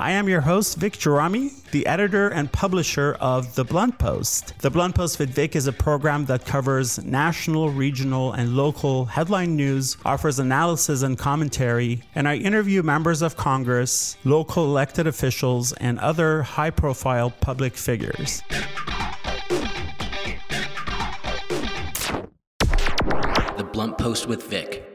I am your host, Vic Gerami, the editor and publisher of The Blunt Post. The Blunt Post with Vic is a program that covers national, regional, and local headline news, offers analysis and commentary, and I interview members of Congress, local elected officials, and other high profile public figures. The Blunt Post with Vic.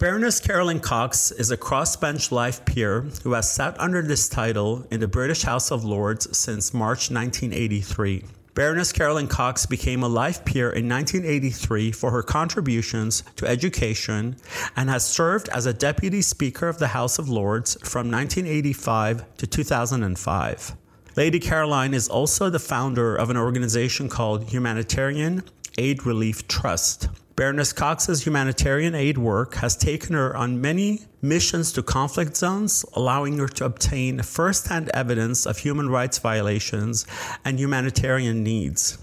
Baroness Carolyn Cox is a crossbench life peer who has sat under this title in the British House of Lords since March 1983. Baroness Carolyn Cox became a life peer in 1983 for her contributions to education and has served as a deputy speaker of the House of Lords from 1985 to 2005. Lady Caroline is also the founder of an organization called Humanitarian Aid Relief Trust. Baroness Cox's humanitarian aid work has taken her on many missions to conflict zones, allowing her to obtain first-hand evidence of human rights violations and humanitarian needs.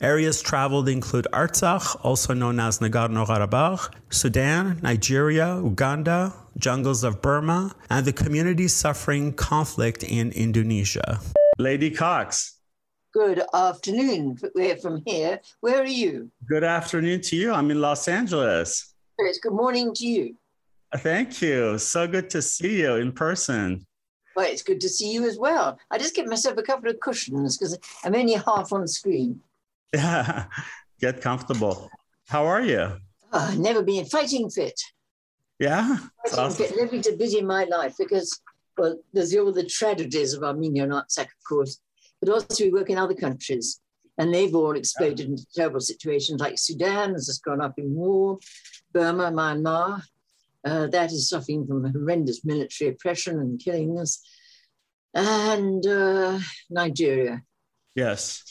Areas traveled include Artsakh, also known as Nagorno-Karabakh, Sudan, Nigeria, Uganda, jungles of Burma, and the communities suffering conflict in Indonesia. Lady Cox, Good afternoon. We're from here. Where are you? Good afternoon to you. I'm in Los Angeles. It's good morning to you. Uh, thank you. So good to see you in person. Well, it's good to see you as well. I just get myself a couple of cushions because I'm only half on screen. Yeah, get comfortable. How are you? Oh, never been fighting fit. Yeah, fighting awesome. fit. Living too busy in my life because, well, there's all the tragedies of Armenia and Artsakh, of course but also we work in other countries. And they've all exploded into terrible situations like Sudan has just gone up in war, Burma, Myanmar, uh, that is suffering from horrendous military oppression and killings, and uh, Nigeria. Yes.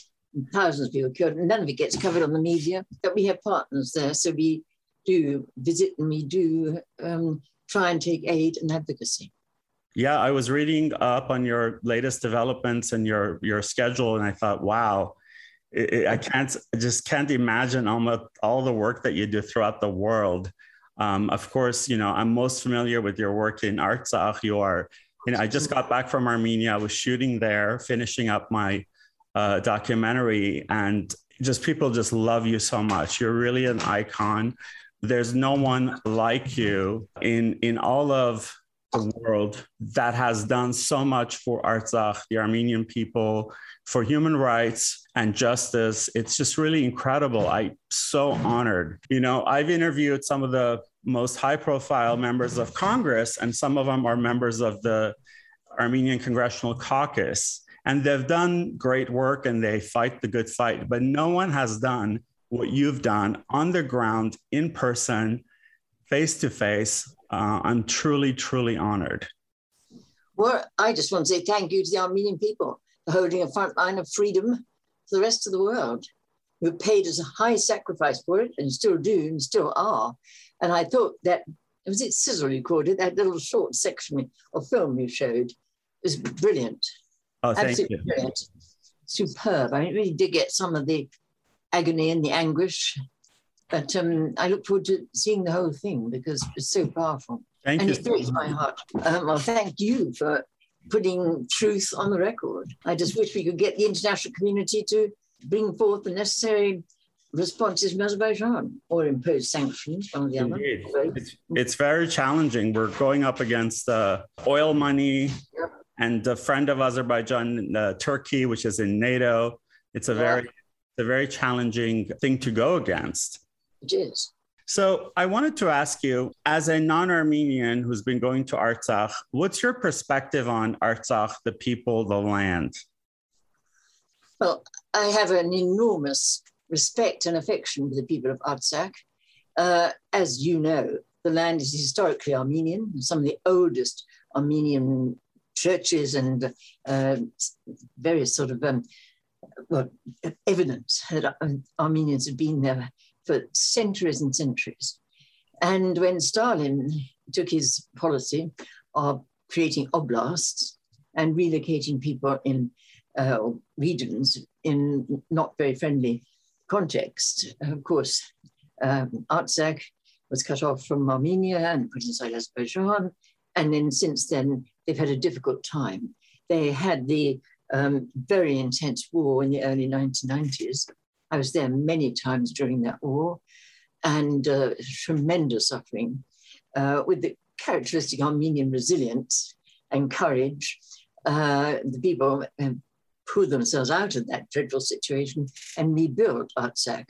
Thousands of people killed, and none of it gets covered on the media. But we have partners there, so we do visit and we do um, try and take aid and advocacy. Yeah, I was reading up on your latest developments and your your schedule, and I thought, wow, I can't, I just can't imagine almost all the work that you do throughout the world. Um, of course, you know, I'm most familiar with your work in Artsakh. You are, you know, I just got back from Armenia. I was shooting there, finishing up my uh, documentary, and just people just love you so much. You're really an icon. There's no one like you in in all of the world that has done so much for Artsakh, the Armenian people, for human rights and justice. It's just really incredible. I'm so honored. You know, I've interviewed some of the most high profile members of Congress, and some of them are members of the Armenian Congressional Caucus. And they've done great work and they fight the good fight, but no one has done what you've done on the ground, in person, face to face uh, I'm truly, truly honored. Well, I just want to say thank you to the Armenian people for holding a front line of freedom for the rest of the world, who paid us a high sacrifice for it and still do and still are. And I thought that, was it Sizzle you called it, that little short section of film you showed was brilliant. Oh, thank Absolutely you. Brilliant. Superb. I mean, it really did get some of the agony and the anguish but um, I look forward to seeing the whole thing because it's so powerful. Thank and you. it breaks my heart. Um, well, thank you for putting truth on the record. I just wish we could get the international community to bring forth the necessary responses from Azerbaijan or impose sanctions, one or the other. It's, it's, very challenging. We're going up against uh, oil money yep. and a friend of Azerbaijan, uh, Turkey, which is in NATO. It's a very it's a very challenging thing to go against is. So I wanted to ask you, as a non-Armenian who's been going to Artsakh, what's your perspective on Artsakh, the people, the land? Well, I have an enormous respect and affection for the people of Artsakh. Uh, as you know, the land is historically Armenian. Some of the oldest Armenian churches and uh, various sort of um, well, evidence that Armenians have been there for centuries and centuries. And when Stalin took his policy of creating oblasts and relocating people in uh, regions in not very friendly context. Of course, um, Artsakh was cut off from Armenia and put inside Azerbaijan. And then since then, they've had a difficult time. They had the um, very intense war in the early 1990s. I was there many times during that war and uh, tremendous suffering uh, with the characteristic Armenian resilience and courage. Uh, the people um, pulled themselves out of that dreadful situation and rebuilt Artsakh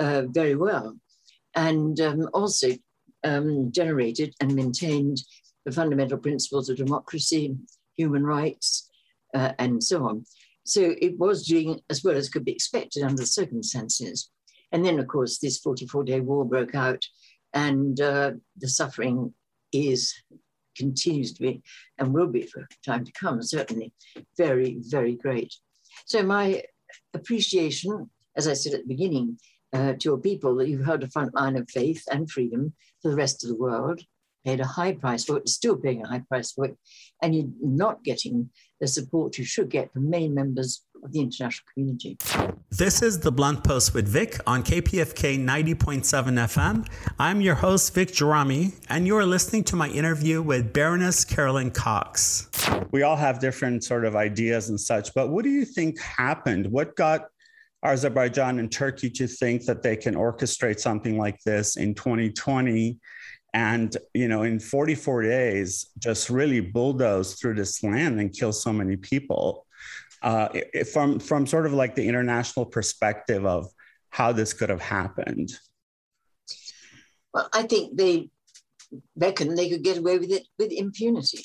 uh, very well and um, also um, generated and maintained the fundamental principles of democracy, human rights, uh, and so on. So it was doing as well as could be expected under the circumstances. And then, of course, this 44 day war broke out, and uh, the suffering is continues to be and will be for time to come, certainly very, very great. So, my appreciation, as I said at the beginning, uh, to your people that you've held a front line of faith and freedom for the rest of the world, paid a high price for it, still paying a high price for it, and you're not getting the support you should get from many members of the international community. This is the Blunt Post with Vic on KPFK 90.7 FM. I'm your host, Vic Gerami, and you're listening to my interview with Baroness Carolyn Cox. We all have different sort of ideas and such, but what do you think happened? What got Azerbaijan and Turkey to think that they can orchestrate something like this in 2020 and you know in 44 days just really bulldoze through this land and kill so many people. Uh, from from sort of like the international perspective of how this could have happened. Well i think they reckon they could get away with it with impunity.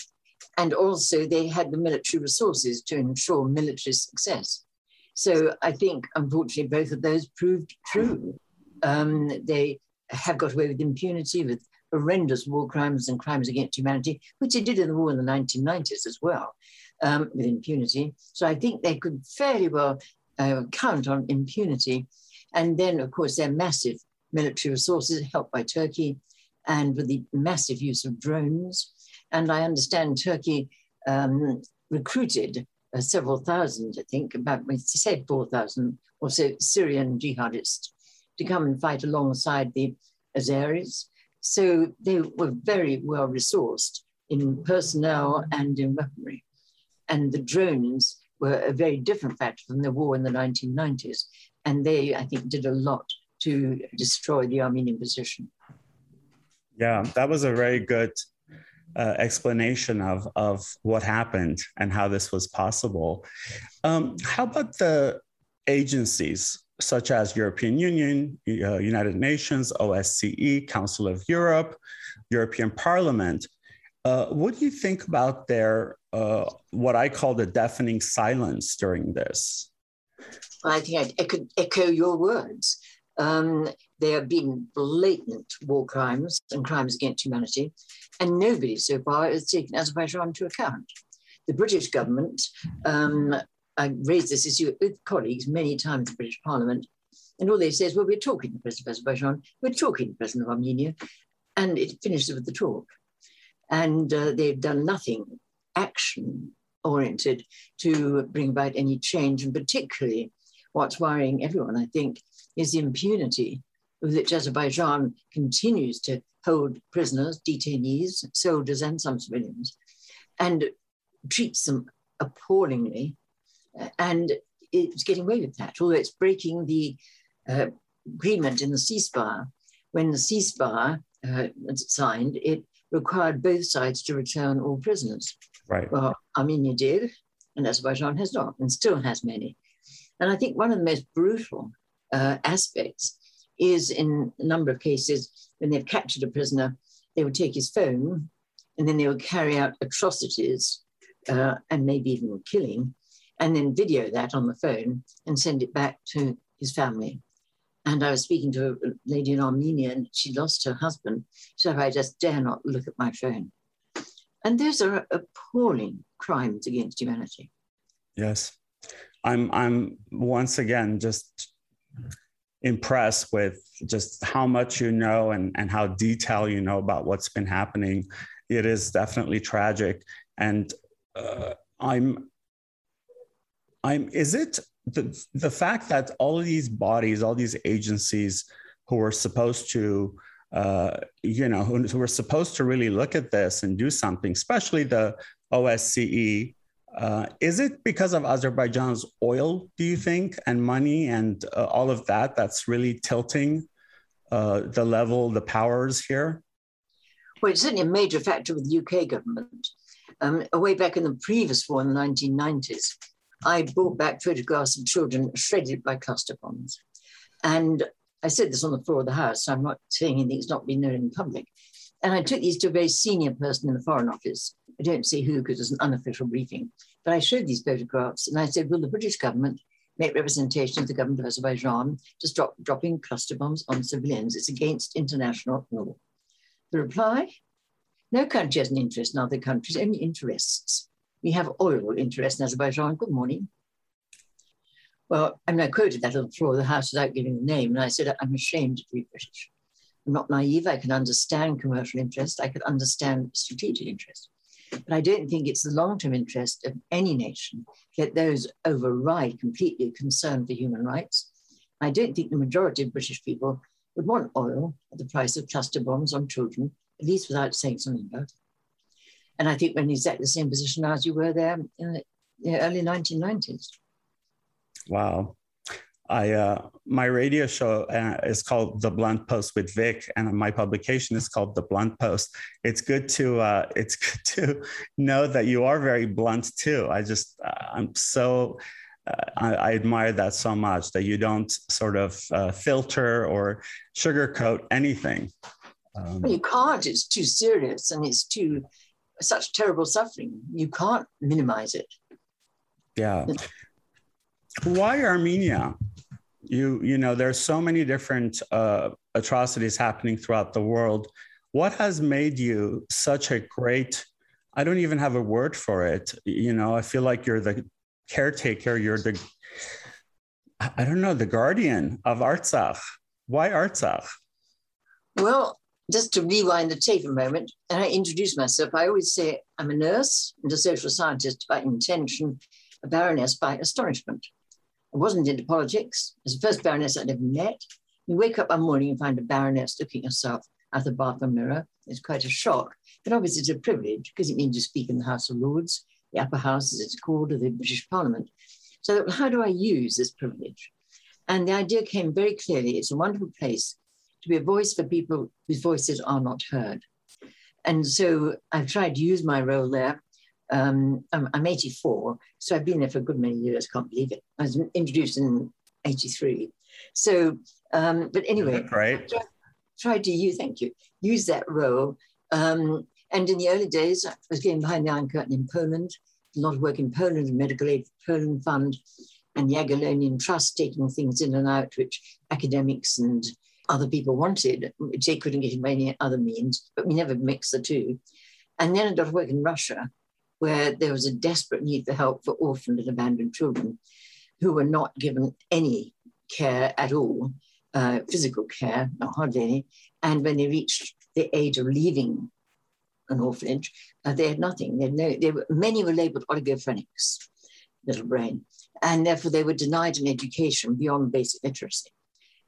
And also they had the military resources to ensure military success. So I think, unfortunately, both of those proved true. Um, they have got away with impunity, with horrendous war crimes and crimes against humanity, which they did in the war in the 1990s as well, um, with impunity. So I think they could fairly well uh, count on impunity. And then, of course, their massive military resources, helped by Turkey, and with the massive use of drones. And I understand Turkey um, recruited uh, several thousand, I think, about, we said 4,000 or so Syrian jihadists to come and fight alongside the Azeris. So they were very well resourced in personnel and in weaponry. And the drones were a very different factor from the war in the 1990s. And they, I think, did a lot to destroy the Armenian position. Yeah, that was a very good uh, explanation of, of what happened and how this was possible. Um, how about the agencies such as European Union, uh, United Nations, OSCE, Council of Europe, European Parliament? Uh, what do you think about their uh, what I call the deafening silence during this? I think I, could echo your words. Um, there have been blatant war crimes and crimes against humanity, and nobody so far has taken Azerbaijan into account. The British government, um, I raised this issue with colleagues many times in the British Parliament, and all they say is, well, we're talking to President of Azerbaijan, we're talking to President of Armenia, and it finishes with the talk. And uh, they've done nothing action oriented to bring about any change, and particularly what's worrying everyone, I think, is the impunity with which Azerbaijan continues to hold prisoners, detainees, soldiers, and some civilians, and treats them appallingly. And it's getting away with that, although it's breaking the uh, agreement in the ceasefire. When the ceasefire uh, was signed, it required both sides to return all prisoners. Right. Well, Armenia did, and Azerbaijan has not, and still has many. And I think one of the most brutal uh, aspects is in a number of cases when they've captured a prisoner, they would take his phone and then they would carry out atrocities uh, and maybe even killing, and then video that on the phone and send it back to his family. And I was speaking to a lady in Armenia and she lost her husband. Said, I just dare not look at my phone. And those are appalling crimes against humanity. Yes. I'm I'm once again just impressed with just how much you know and, and how detailed you know about what's been happening. It is definitely tragic. And uh, I'm I'm is it the the fact that all of these bodies, all these agencies who are supposed to uh, you know, who, who, are supposed to really look at this and do something, especially the OSCE. Uh, is it because of Azerbaijan's oil, do you think, and money and uh, all of that that's really tilting uh, the level, the powers here? Well, it's certainly a major factor with the UK government. Um, way back in the previous war in the 1990s, I brought back photographs of children shredded by cluster bombs. And I said this on the floor of the House, so I'm not saying anything that's not been known in public. And I took these to a very senior person in the Foreign Office. I don't say who because it's an unofficial briefing, but I showed these photographs and I said, Will the British government make representation of the government of Azerbaijan to stop dropping cluster bombs on civilians? It's against international law. The reply no country has an interest in other countries, only interests. We have oil interests in Azerbaijan. Good morning. Well, I mean, I quoted that on the floor of the House without giving the name, and I said, I'm ashamed to be British. I'm not naive. I can understand commercial interest. I can understand strategic interest. But I don't think it's the long term interest of any nation that those override completely concern for human rights. I don't think the majority of British people would want oil at the price of cluster bombs on children, at least without saying something about it. And I think we're in exactly the same position as you were there in the early 1990s. Wow. I uh, my radio show uh, is called The Blunt Post with Vic, and my publication is called The Blunt Post. It's good to uh, it's good to know that you are very blunt too. I just uh, I'm so uh, I, I, admire that so much that you don't sort of uh, filter or sugarcoat anything. Um, well, you can't. It's too serious, and it's too such terrible suffering. You can't minimize it. Yeah why Armenia? You you know there's so many different uh, atrocities happening throughout the world. What has made you such a great? I don't even have a word for it. You know, I feel like you're the caretaker. You're the I don't know the guardian of Artsakh. Why Artsakh? Well, just to rewind the tape a moment, and I introduce myself. I always say I'm a nurse and a social scientist by intention, a baroness by astonishment. I wasn't into politics. As the first baroness I'd ever met. You wake up one morning and find a baroness looking at yourself at the bathroom mirror. It's quite a shock. But obviously, it's a privilege because it means you speak in the House of Lords, the upper house, as it's called, of the British Parliament. So, how do I use this privilege? And the idea came very clearly it's a wonderful place to be a voice for people whose voices are not heard. And so I've tried to use my role there um, I'm, I'm, 84, so I've been there for a good many years. Can't believe it. I was introduced in 83. So, um, but anyway, right. Tried, tried to use, thank you, use that role. Um, and in the early days, I was getting behind the Iron Curtain in Poland, a lot of work in Poland, the Medical Aid Poland Fund, and the Jagiellonian Trust taking things in and out, which academics and other people wanted, which they couldn't get by any other means, but we never mixed the two. And then I got to work in Russia, where there was a desperate need for help for orphaned and abandoned children who were not given any care at all, uh, physical care, not hardly any. And when they reached the age of leaving an orphanage, uh, they had nothing. They, had no, they were, many were labeled oligophrenics, little brain, and therefore they were denied an education beyond basic literacy.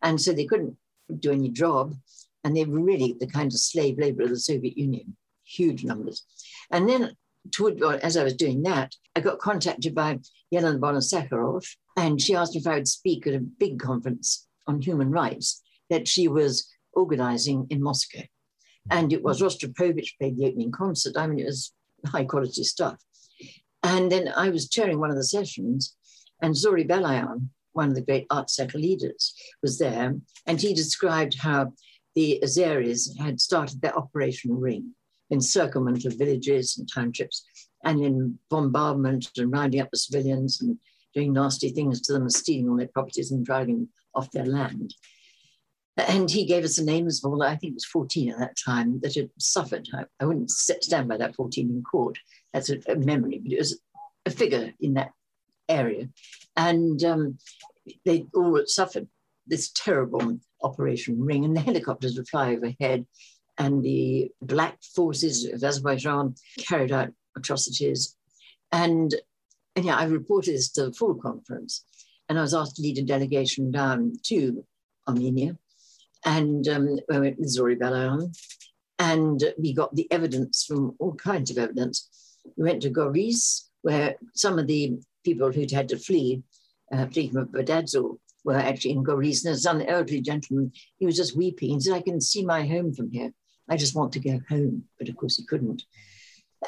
And so they couldn't do any job, and they were really the kind of slave labor of the Soviet Union, huge numbers. And then toward, as I was doing that, I got contacted by Yelena Bonner-Sakharov, and she asked me if I would speak at a big conference on human rights that she was organizing in Moscow. And it was Rostropovich played the opening concert. I mean, it was high quality stuff. And then I was chairing one of the sessions, and Zori Balayan, one of the great Artsakh leaders, was there. And he described how the Azeris had started their Operation Ring encirclement of villages and townships, and in bombardment and rounding up the civilians and doing nasty things to them and stealing all their properties and driving off their land. And he gave us the names of all, I think it was 14 at that time, that had suffered. I, I wouldn't sit, stand by that 14 in court. That's a, a, memory, but it was a figure in that area. And um, they all suffered this terrible Operation Ring, and the helicopters would fly overhead and the black forces of Azerbaijan carried out atrocities. And, and yeah, I reported this to the full conference. And I was asked to lead a delegation down to Armenia. And um, we went with Zori Balayan. And we got the evidence from all kinds of evidence. We went to Goris, where some of the people who'd had to flee, uh, flee from Badadzo, were actually in Goris. And there's an elderly gentleman, he was just weeping. He said, I can see my home from here. I just want to go home. But of course, he couldn't.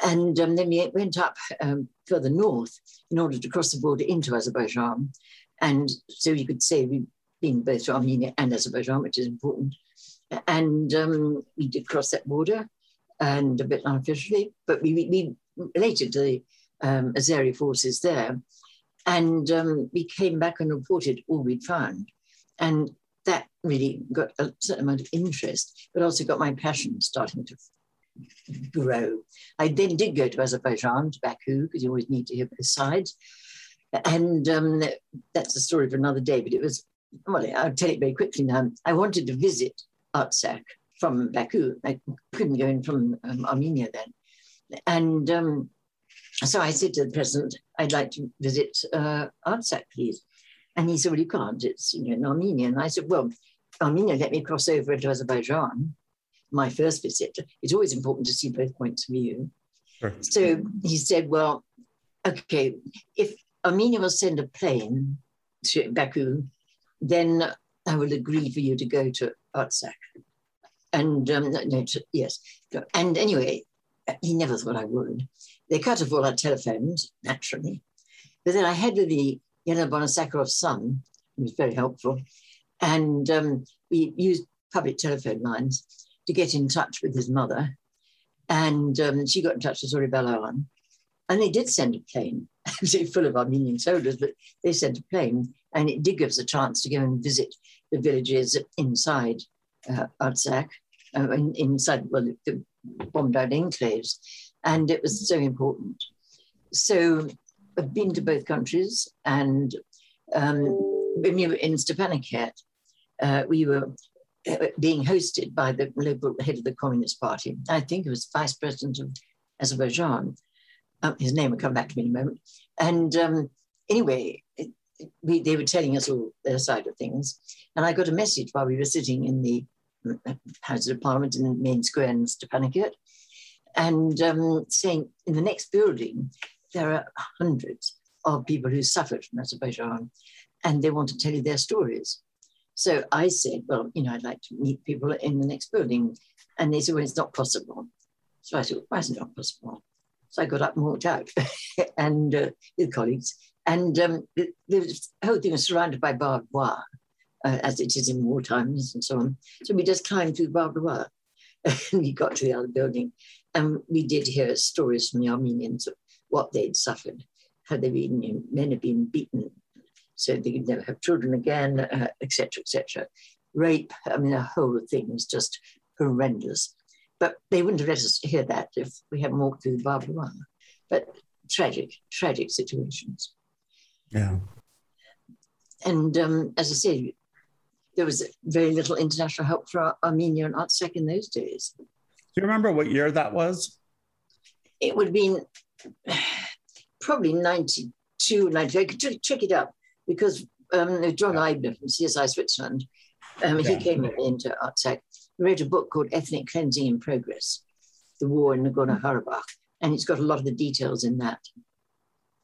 And um, then we went up um, further north in order to cross the border into Azerbaijan. And so you could say we've been both to Armenia and Azerbaijan, which is important. And um, we did cross that border and a bit unofficially, but we, we related to the um, Azeri forces there. And um, we came back and reported all we'd found. And that really got a certain amount of interest, but also got my passion starting to grow. I then did go to Azerbaijan, to Baku, because you always need to hear both sides. And um, that's a story for another day, but it was, well, I'll tell it very quickly now. I wanted to visit Artsakh from Baku. I couldn't go in from um, Armenia then. And um, so I said to the president, I'd like to visit uh, Artsakh, please. And he said, well, you can't, it's you know, in Armenia. And I said, well, Armenia let me cross over into Azerbaijan, my first visit. It's always important to see both points of view. Sure. So he said, well, okay, if Armenia will send a plane to Baku, then I will agree for you to go to Artsakh. And um, no, to, yes. And anyway, he never thought I would. They cut off all our telephones, naturally. But then I had with the Yelena Sakharov's son, who was very helpful. And um, we used public telephone lines to get in touch with his mother. And um, she got in touch with Zori Balayan. And they did send a plane, actually full of Armenian soldiers, but they sent a plane. And it did give us a chance to go and visit the villages inside uh, Artsakh, uh, in, inside well, the bombed out enclaves. And it was so important. So I've been to both countries, and um, when we were in Stepanakert, uh, we were uh, being hosted by the local head of the Communist Party. I think he was vice president of Azerbaijan. Um, his name will come back to me in a moment. And um, anyway, it, we, they were telling us all their side of things. And I got a message while we were sitting in the uh, House of Parliament in the main square in Stepanakert and um, saying in the next building there are hundreds of people who suffered from Azerbaijan and they want to tell you their stories. So I said, well, you know, I'd like to meet people in the next building. And they said, well, it's not possible. So I said, why is it not possible? So I got up and walked out and uh, with colleagues. And um, the, the, whole thing was surrounded by barbed wire, uh, as it is in war times and so on. So we just climbed through barbed wire and we got to the other building. And we did hear stories from the Armenians of what they'd suffered. Had they been, you know, men had been beaten so they could never have children again, etc., uh, etc. Et Rape, I mean, the whole thing was just horrendous. But they wouldn't have let us hear that if we hadn't walked through the barbed wire. But tragic, tragic situations. Yeah. And um, as I said, there was very little international help for Armenia and Artsakh in those days. Do you remember what year that was? It would have been probably 92, 93. I could check, it up because um, John Eibner from CSI Switzerland, um, yeah. he came into he wrote a book called Ethnic Cleansing in Progress, The War in Nagorno-Karabakh, and it's got a lot of the details in that.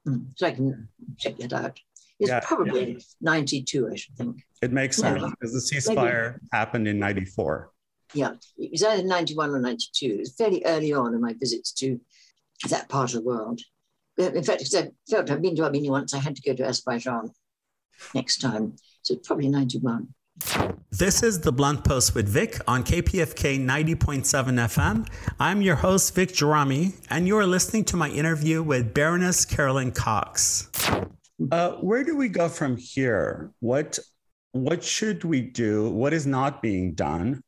Mm. So I can check that out. It's yeah, probably yeah. 92, I should think. It makes sense because the ceasefire Maybe. happened in 94. Yeah, it was either 91 or 92. It was fairly early on in my visits to that part of the world. In fact, because I felt I'd been to Armenia once, I had to go to Azerbaijan next time. So it's probably 91. This is the Blunt Post with Vic on KPFK 90.7 FM. I'm your host, Vic Gerami, and you're listening to my interview with Baroness Carolyn Cox. Uh, where do we go from here? What what should we do? What is not being done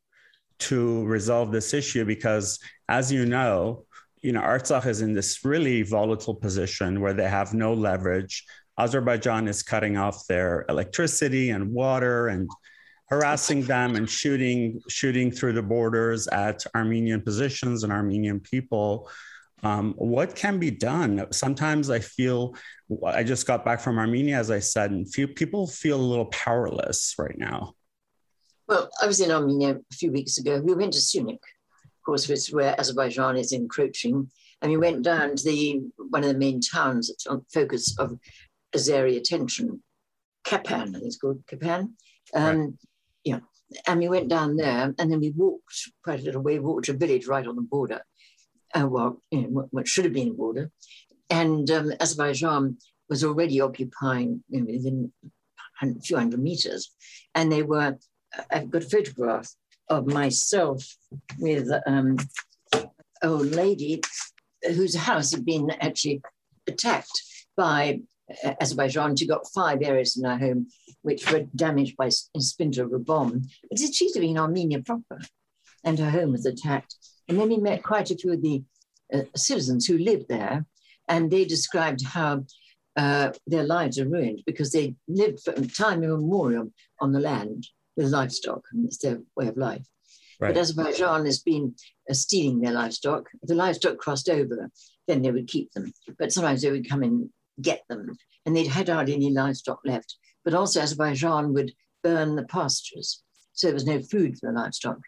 to resolve this issue? Because as you know, you know, Artsakh is in this really volatile position where they have no leverage. Azerbaijan is cutting off their electricity and water and harassing them and shooting shooting through the borders at Armenian positions and Armenian people. Um, what can be done? Sometimes I feel I just got back from Armenia, as I said, and few people feel a little powerless right now. Well, I was in Armenia a few weeks ago. We went to Syunik, of course, which is where Azerbaijan is encroaching. And we went down to the one of the main towns that's on focus of Azeri attention, Kapan, I think it's called Kapan. Um, right. Yeah. And we went down there and then we walked quite a little way, walked to a village right on the border. Uh, well, you know, what should have been a border. And um, Azerbaijan was already occupying you know, within a few hundred meters. And they were, I've got a photograph of myself with um, old lady whose house had been actually attacked by uh, Azerbaijan. She got five areas in her home which were damaged by a splinter of a bomb. But she's living in Armenia proper, and her home was attacked. And then we met quite a few of the uh, citizens who lived there, and they described how uh, their lives are ruined because they lived for time immemorial on the land with livestock, and it's their way of life. Right. But Azerbaijan has been uh, stealing their livestock. If the livestock crossed over, then they would keep them. But sometimes they would come and get them, and they'd had hardly any livestock left. But also, Azerbaijan would burn the pastures, so there was no food for the livestock.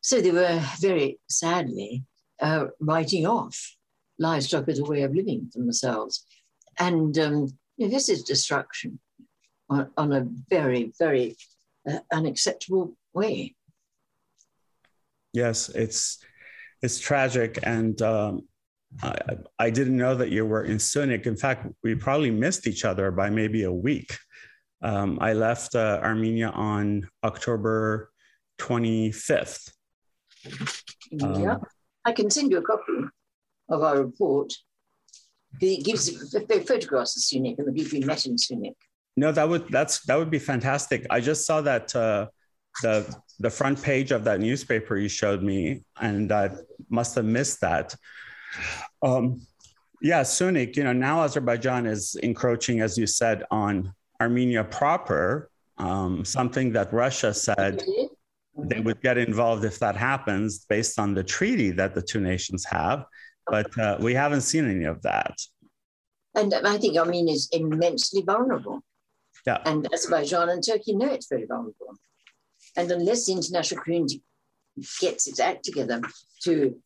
So they were very sadly uh, writing off livestock as a way of living for themselves. And um, you know, this is destruction on, on a very, very uh, acceptable way. Yes, it's it's tragic, and um, I, I, didn't know that you were in Syunik. In fact, we probably missed each other by maybe a week. Um, I left uh, Armenia on October 25th. Um, yeah, I can send you a copy of our report. It gives the photographs of Syunik and the people we met in Syunik. No, that would that's that would be fantastic. I just saw that uh, the the front page of that newspaper you showed me, and I must have missed that. Um, yeah, Syunik, you know, now Azerbaijan is encroaching, as you said, on Armenia proper, um, something that Russia said they would get involved if that happens based on the treaty that the two nations have. But uh, we haven't seen any of that. And I think Armenia is immensely vulnerable. Yeah. And Azerbaijan and Turkey know it's very vulnerable. And unless the international community gets its act together to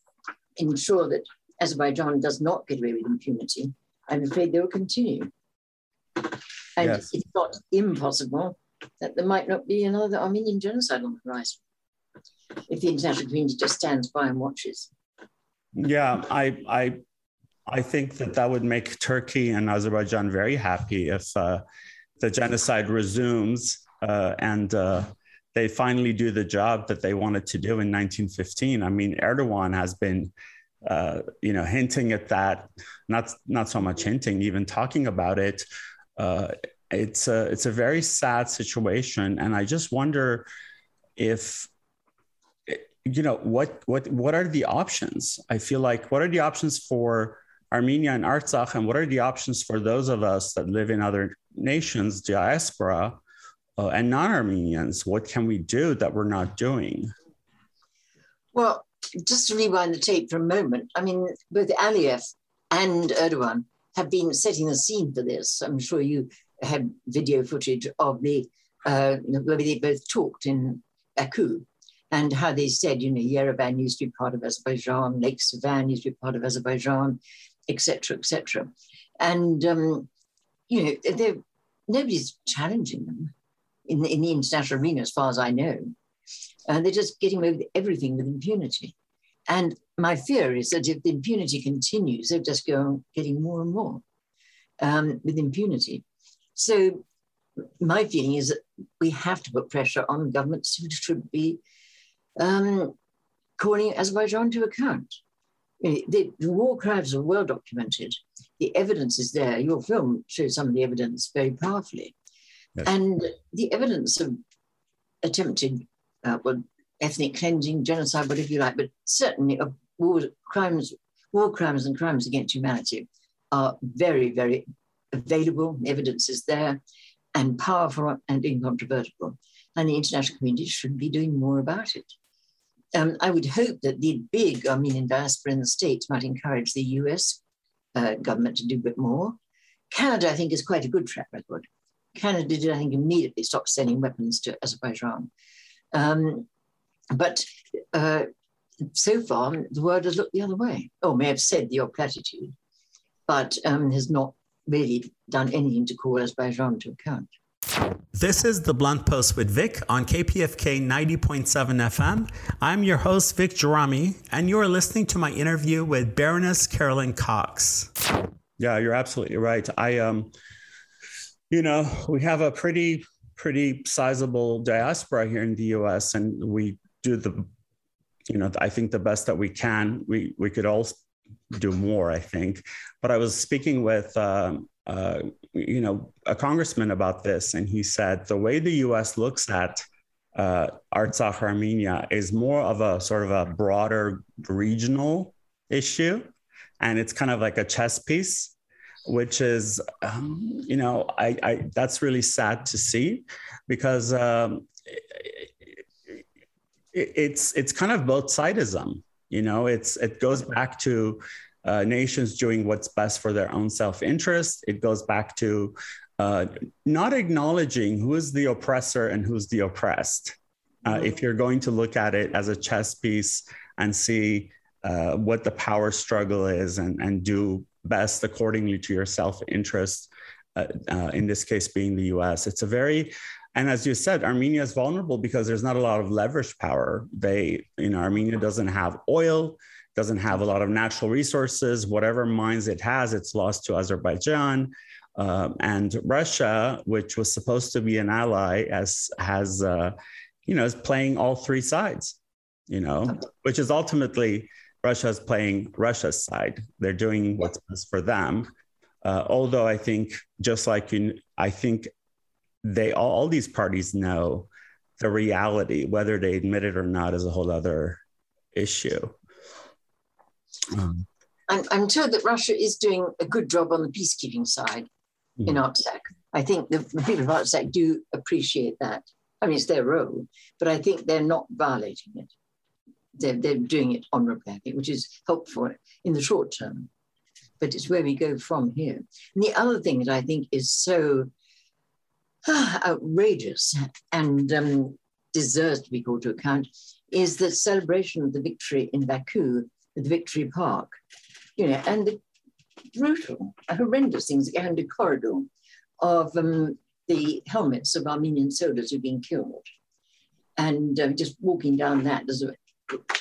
ensure that Azerbaijan does not get away with impunity, I'm afraid they will continue. And yes. it's not impossible that there might not be another Armenian genocide on the horizon if the international community just stands by and watches. Yeah, I, I, I think that that would make Turkey and Azerbaijan very happy if uh, the genocide resumes uh, and uh, they finally do the job that they wanted to do in 1915. I mean, Erdogan has been, uh, you know, hinting at that, not not so much hinting, even talking about it. Uh, it's a it's a very sad situation, and I just wonder if you know what what what are the options i feel like what are the options for armenia and artsakh and what are the options for those of us that live in other nations diaspora uh, and non-Armenians? What can we do that we're not doing? Well, just to rewind the tape for a moment, I mean, both Aliyev and Erdogan have been setting the scene for this. I'm sure you had video footage of the uh, where they both talked in Baku and how they said, you know, Yerevan used to be part of Azerbaijan, Lake Sevan used to be part of Azerbaijan, etc., etc. And um, you know, nobody's challenging them in the, in the international arena, as far as I know. Uh, they're just getting away with everything with impunity. And my fear is that if the impunity continues, they'll just go on getting more and more um, with impunity. So my feeling is that we have to put pressure on governments who should be um, calling Azerbaijan to account. The, the, war crimes are well documented. The evidence is there. Your film shows some of the evidence very powerfully. Yes. And the evidence of attempted uh, well, ethnic cleansing, genocide, whatever you like, but certainly of war crimes, war crimes and crimes against humanity are very, very available. Evidence is there and powerful and incontrovertible. And the international community should be doing more about it. Um, I would hope that the big Armenian diaspora in the States might encourage the US uh, government to do a bit more. Canada, I think, is quite a good track record. Canada did, I think, immediately stop sending weapons to Azerbaijan. Um, but uh, so far, the world has looked the other way, or may have said the platitude, but um, has not really done anything to call Azerbaijan to account. This is the Blunt Post with Vic on KPFK 90.7 FM. I'm your host, Vic Gerami, and you're listening to my interview with Baroness Carolyn Cox. Yeah, you're absolutely right. I, um, you know, we have a pretty, pretty sizable diaspora here in the US, and we do the, you know, I think the best that we can. We, we could all do more, I think. But I was speaking with, um, uh, you know, a congressman about this, and he said the way the U.S. looks at uh, Artsakh, Armenia, is more of a sort of a broader regional issue, and it's kind of like a chess piece, which is, um, you know, I, I, that's really sad to see, because um, it, it's it's kind of both sidism. You know, it's it goes back to uh, nations doing what's best for their own self interest. It goes back to uh, not acknowledging who is the oppressor and who's the oppressed. Uh, mm-hmm. if you're going to look at it as a chess piece and see uh, what the power struggle is and, and do best accordingly to your self interest, uh, uh, in this case being the US, it's a very and as you said, Armenia is vulnerable because there's not a lot of leverage power. They, you know, Armenia doesn't have oil doesn't have a lot of natural resources. Whatever mines it has, it's lost to Azerbaijan. Um, and Russia, which was supposed to be an ally, as has uh, you know is playing all three sides. You know, which is ultimately Russia's playing Russia's side. They're doing what's best for them. Uh, although I think, just like in, I think they all, all these parties know the reality, whether they admit it or not, is a whole other issue. Um, I'm, I'm told that Russia is doing a good job on the peacekeeping side mm. in Artsakh. I think the, the people of Artsakh do appreciate that. I mean, it's their role, but I think they're not violating it. They're, they're doing it honorably, I think, which is helpful in the short term. But it's where we go from here. And the other thing that I think is so uh, outrageous and um, deserves to be called to account is the celebration of the victory in Baku the Victory Park, you know, and the brutal, horrendous things that the corridor of um, the helmets of Armenian soldiers who've been killed. And uh, just walking down that, there's a,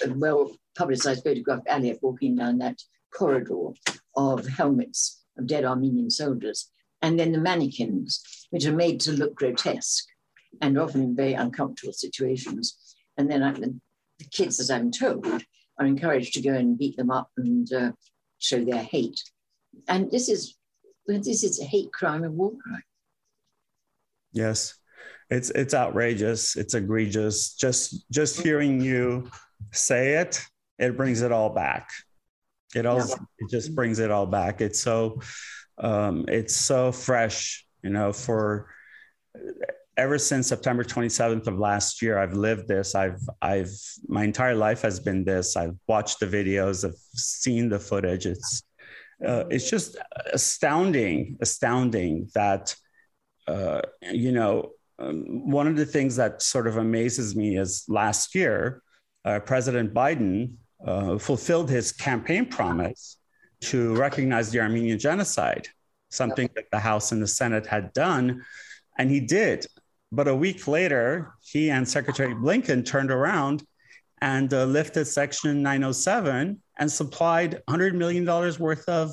a well publicized photograph of Aliyev walking down that corridor of helmets of dead Armenian soldiers. And then the mannequins, which are made to look grotesque and often in very uncomfortable situations. And then I, the kids, as I'm told, are encouraged to go and beat them up and uh, show their hate. And this is this is a hate crime and war crime. Yes, it's it's outrageous. It's egregious. Just just hearing you say it, it brings it all back. It all yeah. it just brings it all back. It's so um, it's so fresh, you know, for ever since September 27th of last year, I've lived this. I've, I've, my entire life has been this. I've watched the videos, I've seen the footage. It's, uh, it's just astounding, astounding that, uh, you know, um, one of the things that sort of amazes me is last year, uh, President Biden uh, fulfilled his campaign promise to recognize the Armenian genocide, something that the House and the Senate had done. And he did. But a week later, he and Secretary Blinken turned around and uh, lifted Section 907 and supplied $100 million worth of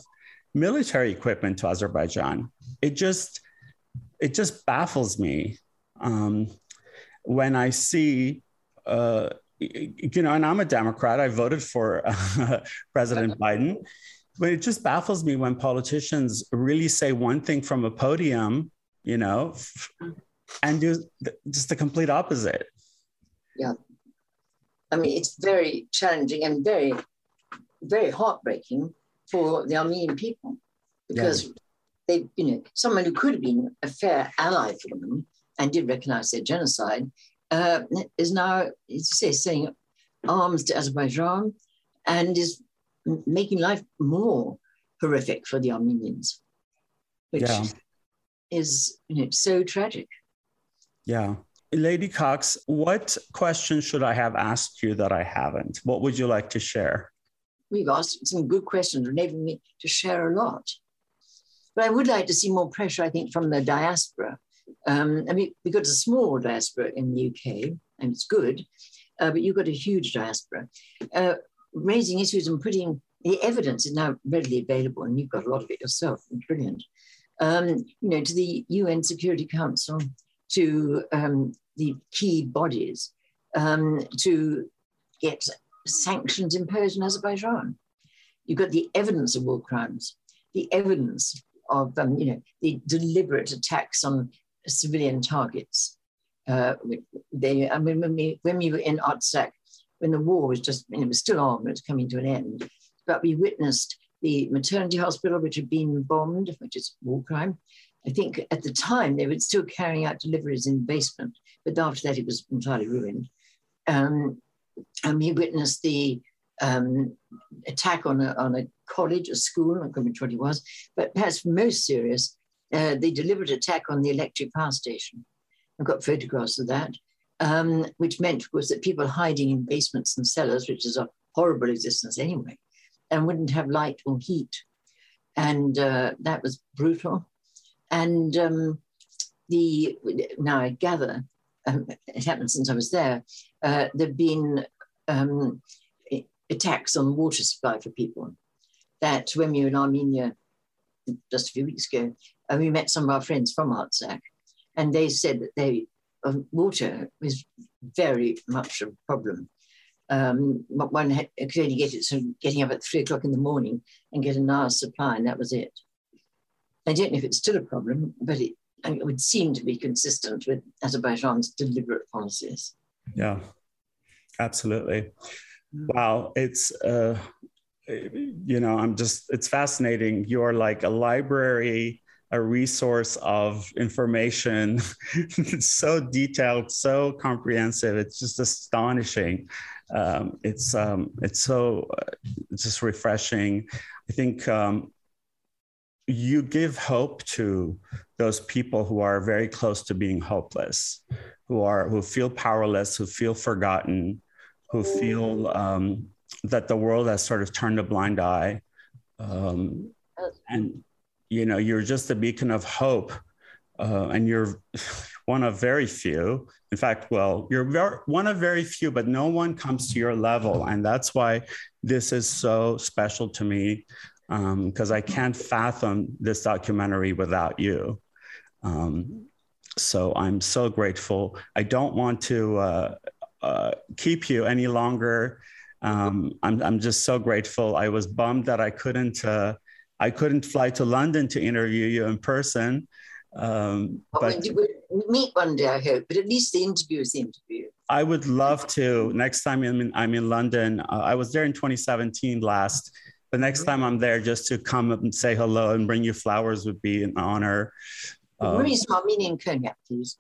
military equipment to Azerbaijan. It just, it just baffles me um, when I see, uh, you know, and I'm a Democrat. I voted for uh, President Biden, but it just baffles me when politicians really say one thing from a podium, you know, and do just the complete opposite. Yeah. I mean, it's very challenging and very, very heartbreaking for the Armenian people because yeah. they, you know, someone who could have been a fair ally for them and did recognize their genocide uh, is now, it's saying, arms to Azerbaijan and is making life more horrific for the Armenians, which yeah. is you know, so tragic. Yeah. Lady Cox, what question should I have asked you that I haven't? What would you like to share? We've asked some good questions, enabling me to share a lot. But I would like to see more pressure, I think, from the diaspora. Um, I mean, we've got a small diaspora in the UK, and it's good, uh, but you've got a huge diaspora. Uh, raising issues and putting the evidence is now readily available, and you've got a lot of it yourself. Brilliant. Um, you know, to the UN Security Council, to um, the key bodies, um, to get sanctions imposed on Azerbaijan. You've got the evidence of war crimes, the evidence of um, you know the deliberate attacks on civilian targets. Uh, they, I mean, when we, when we were in Artsakh, when the war was just, it was still on, it was coming to an end, but we witnessed the maternity hospital, which had been bombed, which is war crime. I think at the time they were still carrying out deliveries in the basement, but after that it was entirely ruined. Um, and we witnessed the um, attack on a, on a college, a school, I can't remember what it was, but perhaps most serious, uh, the deliberate attack on the electric power station. I've got photographs of that, um, which meant was that people hiding in basements and cellars, which is a horrible existence anyway, and wouldn't have light or heat. And uh, that was brutal. And um, the now I gather um, it happened since I was there. Uh, there've been um, attacks on water supply for people. That when we were in Armenia just a few weeks ago, uh, we met some of our friends from Artsakh, and they said that they uh, water was very much a problem. Um, one had, could only get it so getting up at three o'clock in the morning and get an hour's supply, and that was it. I don't know if it's still a problem, but it, it would seem to be consistent with Azerbaijan's deliberate policies. Yeah, absolutely. Wow, it's uh, you know, I'm just it's fascinating. You're like a library, a resource of information. it's so detailed, so comprehensive. It's just astonishing. Um, it's um, it's so uh, just refreshing. I think um, you give hope to those people who are very close to being hopeless, who are who feel powerless, who feel forgotten, who feel um, that the world has sort of turned a blind eye, um, and you know you're just a beacon of hope, uh, and you're one of very few. In fact, well, you're very, one of very few, but no one comes to your level, and that's why this is so special to me because um, I can't fathom this documentary without you. Um, so I'm so grateful. I don't want to uh, uh, keep you any longer. Um, I'm, I'm just so grateful. I was bummed that I couldn't uh, I couldn't fly to London to interview you in person. Um, but we'll meet one day, I hope. But at least the interview is the interview. I would love to. Next time I'm in, I'm in London. Uh, I was there in 2017 last the next time I'm there, just to come up and say hello and bring you flowers would be an honor. Um, bring some Armenian cognac, please.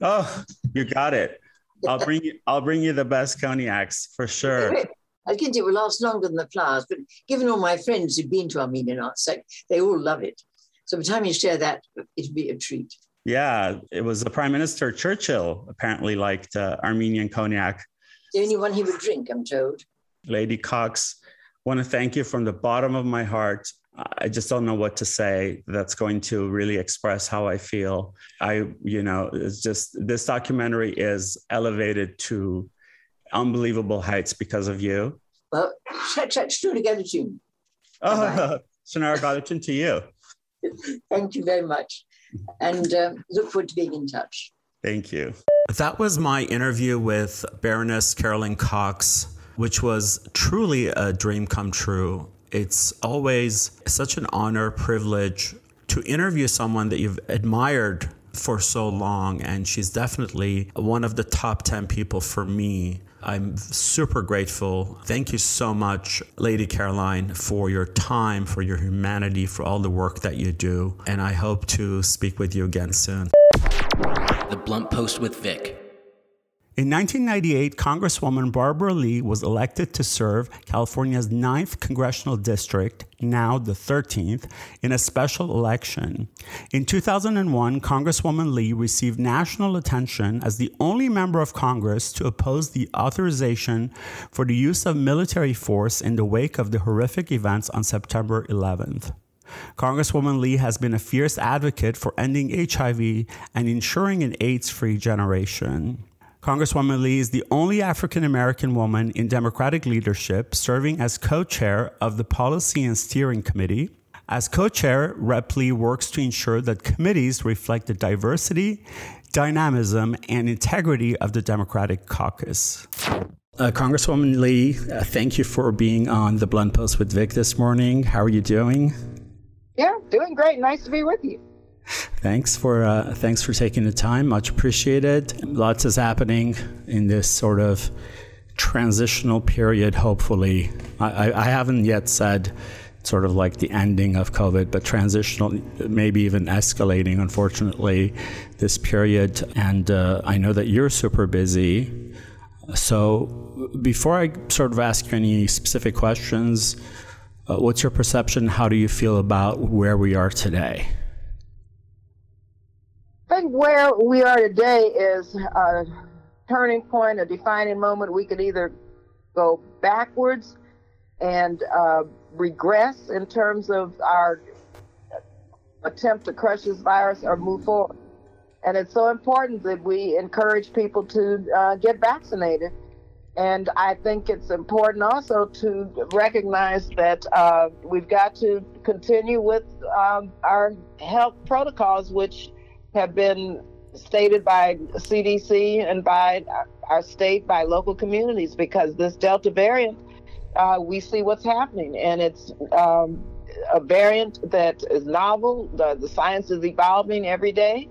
Oh, you got it. I'll bring you. I'll bring you the best cognacs for sure. I think it will last longer than the flowers, but given all my friends who've been to Armenian Artsakh, they all love it. So by the time you share that, it'll be a treat. Yeah, it was the Prime Minister Churchill apparently liked uh, Armenian cognac. The only one he would drink, I'm told. Lady Cox, want to thank you from the bottom of my heart. I just don't know what to say that's going to really express how I feel. I, you know, it's just this documentary is elevated to unbelievable heights because of you. Well, together, June. Oh, Shnorhakalutyun to you. Thank you very much. And uh, look forward to being in touch. Thank you. That was my interview with Baroness Caroline Cox which was truly a dream come true. It's always such an honor, privilege to interview someone that you've admired for so long. And she's definitely one of the top 10 people for me. I'm super grateful. Thank you so much, Lady Caroline, for your time, for your humanity, for all the work that you do. And I hope to speak with you again soon. The Blunt Post with Vic. In 1998, Congresswoman Barbara Lee was elected to serve California's 9th congressional district, now the 13th, in a special election. In 2001, Congresswoman Lee received national attention as the only member of Congress to oppose the authorization for the use of military force in the wake of the horrific events on September 11th. Congresswoman Lee has been a fierce advocate for ending HIV and ensuring an AIDS free generation. Congresswoman Lee is the only African American woman in Democratic leadership serving as co chair of the Policy and Steering Committee. As co chair, Rep. Lee works to ensure that committees reflect the diversity, dynamism, and integrity of the Democratic caucus. Uh, Congresswoman Lee, uh, thank you for being on the Blunt Post with Vic this morning. How are you doing? Yeah, doing great. Nice to be with you. Thanks for uh, thanks for taking the time. Much appreciated. Lots is happening in this sort of transitional period. Hopefully, I, I haven't yet said sort of like the ending of COVID, but transitional, maybe even escalating. Unfortunately, this period, and uh, I know that you're super busy. So, before I sort of ask you any specific questions, uh, what's your perception? How do you feel about where we are today? I think where we are today is a turning point, a defining moment. We could either go backwards and uh, regress in terms of our attempt to crush this virus or move forward. And it's so important that we encourage people to uh, get vaccinated. And I think it's important also to recognize that uh, we've got to continue with um, our health protocols, which have been stated by CDC and by our state, by local communities, because this Delta variant, uh, we see what's happening, and it's um, a variant that is novel. The, the, science is evolving every day,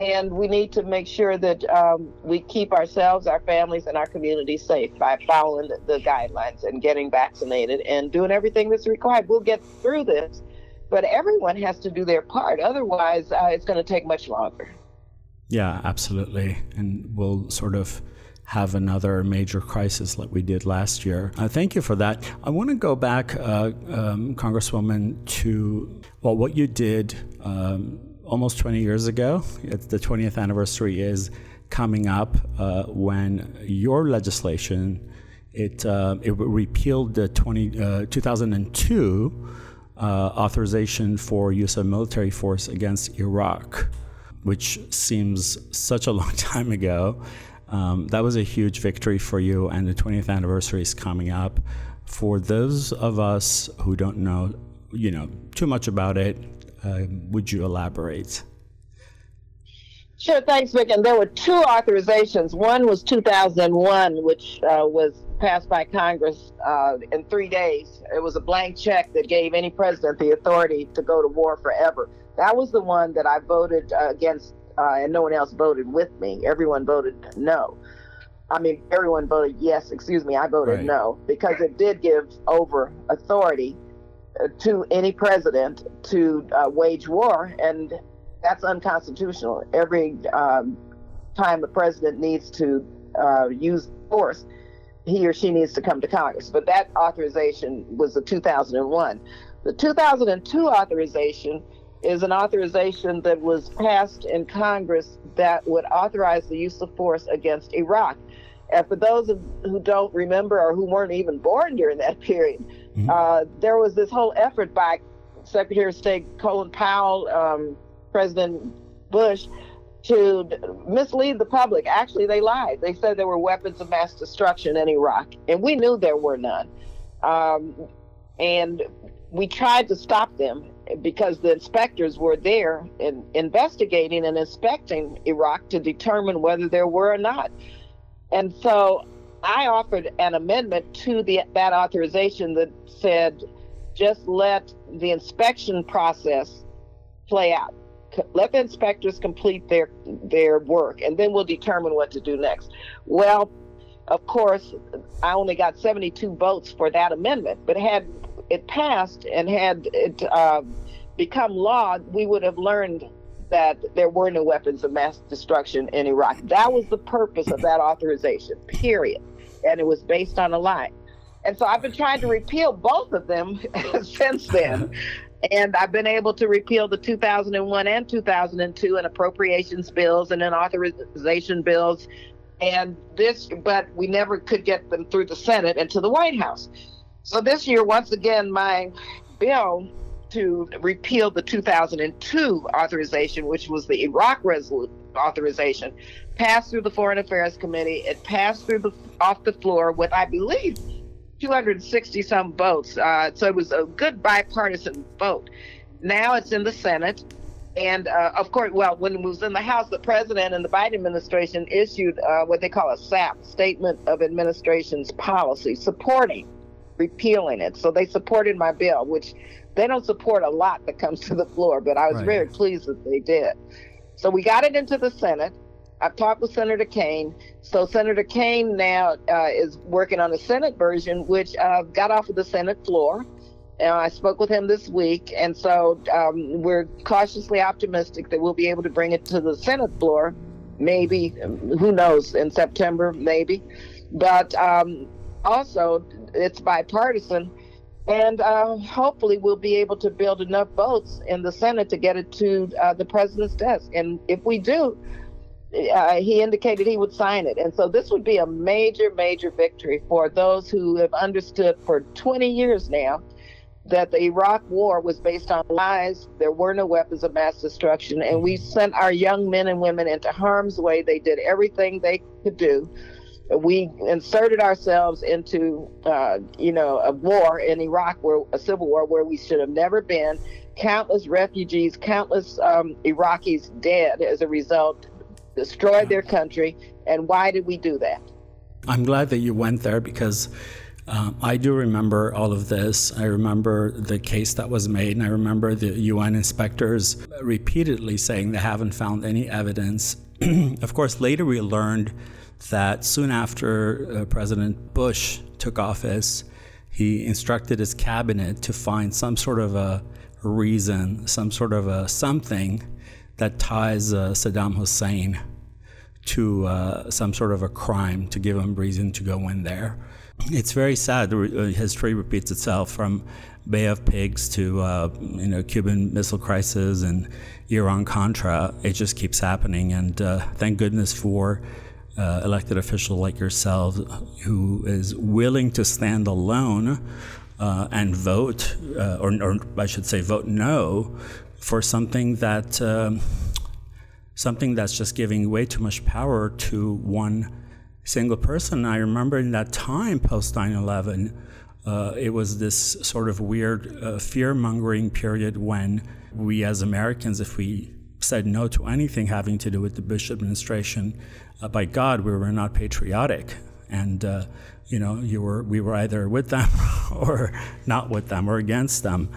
and we need to make sure that um, we keep ourselves, our families, and our communities safe by following the, the guidelines and getting vaccinated and doing everything that's required. We'll get through this but everyone has to do their part. Otherwise, uh, it's going to take much longer. Yeah, absolutely. And we'll sort of have another major crisis like we did last year. Uh, thank you for that. I want to go back, uh, um, Congresswoman, to well, what you did um, almost 20 years ago. It's the 20th anniversary is coming up uh, when your legislation it uh, it repealed the 20, uh, 2002 uh, authorization for use of military force against Iraq, which seems such a long time ago. Um, that was a huge victory for you, and the 20th anniversary is coming up. For those of us who don't know, you know, too much about it, uh, would you elaborate? Sure, thanks, Vic. And there were two authorizations. One was 2001, which uh, was passed by Congress uh, in three days. It was a blank check that gave any president the authority to go to war forever. That was the one that I voted uh, against, uh, and no one else voted with me. Everyone voted no. I mean, everyone voted yes. Excuse me, I voted right. no because it did give over authority uh, to any president to uh, wage war, and that's unconstitutional. Every um, time the president needs to uh, use force, he or she needs to come to Congress. But that authorization was the 2001. The 2002 authorization is an authorization that was passed in Congress that would authorize the use of force against Iraq. And for those of, who don't remember or who weren't even born during that period, mm-hmm. uh, there was this whole effort by Secretary of State Colin Powell, um, President Bush, to mislead the public. Actually, they lied. They said there were weapons of mass destruction in Iraq, and we knew there were none. Um, and we tried to stop them because the inspectors were there in, investigating and inspecting Iraq to determine whether there were or not. And so I offered an amendment to the, that authorization that said just let the inspection process play out let the inspectors complete their their work and then we'll determine what to do next well of course i only got 72 votes for that amendment but had it passed and had it uh, become law we would have learned that there were no weapons of mass destruction in Iraq. That was the purpose of that authorization, period. And it was based on a lie. And so I've been trying to repeal both of them since then. And I've been able to repeal the 2001 and 2002 and appropriations bills and then authorization bills. And this, but we never could get them through the Senate and to the White House. So this year, once again, my bill to repeal the 2002 authorization, which was the Iraq resolution authorization, passed through the Foreign Affairs Committee. It passed through the off the floor with, I believe, 260 some votes. Uh, so it was a good bipartisan vote. Now it's in the Senate. And uh, of course, well, when it was in the House, the president and the Biden administration issued uh, what they call a SAP, Statement of Administration's Policy, supporting repealing it. So they supported my bill, which they don't support a lot that comes to the floor, but I was right. very pleased that they did. So we got it into the Senate. I've talked with Senator Kaine. So Senator Kaine now uh, is working on a Senate version, which uh, got off of the Senate floor. And I spoke with him this week, and so um, we're cautiously optimistic that we'll be able to bring it to the Senate floor, maybe, who knows, in September, maybe. But um, also, it's bipartisan, and uh, hopefully we'll be able to build enough votes in the Senate to get it to uh, the president's desk. And if we do, uh, he indicated he would sign it. And so this would be a major, major victory for those who have understood for 20 years now that the Iraq war was based on lies. There were no weapons of mass destruction. And we sent our young men and women into harm's way. They did everything they could do we inserted ourselves into, uh, you know, a war in Iraq, where a civil war where we should have never been. Countless refugees, countless um, Iraqis dead as a result, destroyed their country. And why did we do that? I'm glad that you went there because um, I do remember all of this. I remember the case that was made, and I remember the UN inspectors repeatedly saying they haven't found any evidence. of course, later we learned that soon after uh, President Bush took office, he instructed his cabinet to find some sort of a reason, some sort of a something that ties uh, Saddam Hussein to uh, some sort of a crime to give him reason to go in there. It's very sad. Uh, history repeats itself from Bay of Pigs to uh, you know Cuban Missile Crisis and Iran Contra. It just keeps happening, and uh, thank goodness for uh, elected official like yourself who is willing to stand alone uh, and vote, uh, or, or, I should say, vote no for something that um, something that's just giving way too much power to one single person. I remember in that time post 9 11, uh, it was this sort of weird uh, fear mongering period when we as Americans, if we said no to anything having to do with the Bush administration, uh, by God, we were not patriotic. And, uh, you know, you were, we were either with them or not with them or against them.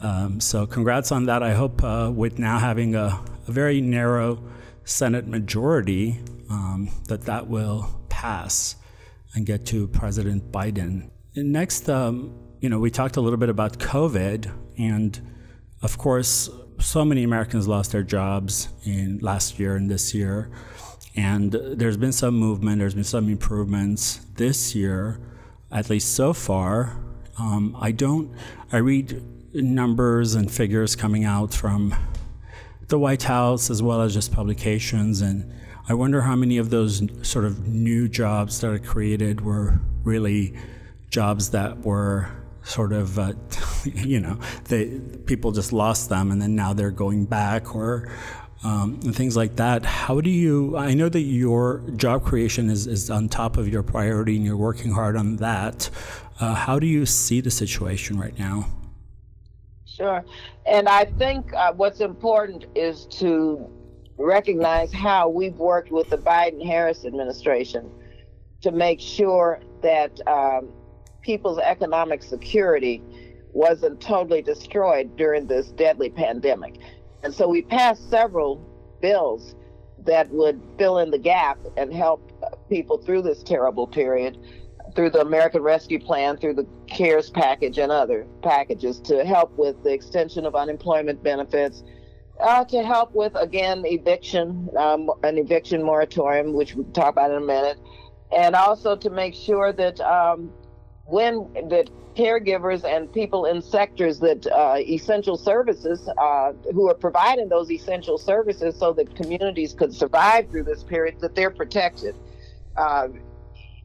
Um, so, congrats on that. I hope uh, with now having a, a, very narrow Senate majority, um, that that will pass and get to President Biden. And next, um, you know, we talked a little bit about COVID, and of course, so many Americans lost their jobs in last year and this year. And there's been some movement, there's been some improvements this year, at least so far. Um, I don't, I read numbers and figures coming out from the White House as well as just publications. And I wonder how many of those sort of new jobs that are created were really jobs that were sort of, uh, you know, they, people just lost them and then now they're going back or um, and things like that. How do you? I know that your job creation is, is on top of your priority and you're working hard on that. Uh, how do you see the situation right now? Sure. And I think uh, what's important is to recognize how we've worked with the Biden Harris administration to make sure that um, people's economic security wasn't totally destroyed during this deadly pandemic. And so we passed several bills that would fill in the gap and help people through this terrible period through the American Rescue Plan, through the CARES package and other packages to help with the extension of unemployment benefits, Uh, to help with again eviction, um, an eviction moratorium, which we'll talk about in a minute, and also to make sure that um, when that caregivers and people in sectors that uh, essential services uh, who are providing those essential services so that communities could survive through this period that they're protected. Uh,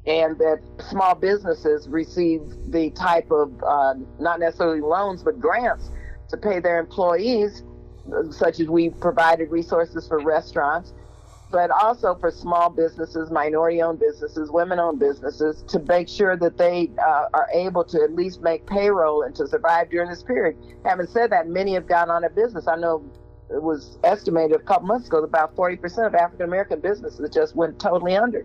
and that small businesses receive the type of uh, not necessarily loans but grants to pay their employees such as we provided resources for restaurants but also for small businesses, minority owned businesses, women owned businesses to make sure that they uh, are able to at least make payroll and to survive during this period. Having said that, many have gone on a business. I know it was estimated a couple months ago that about 40% of African American businesses just went totally under.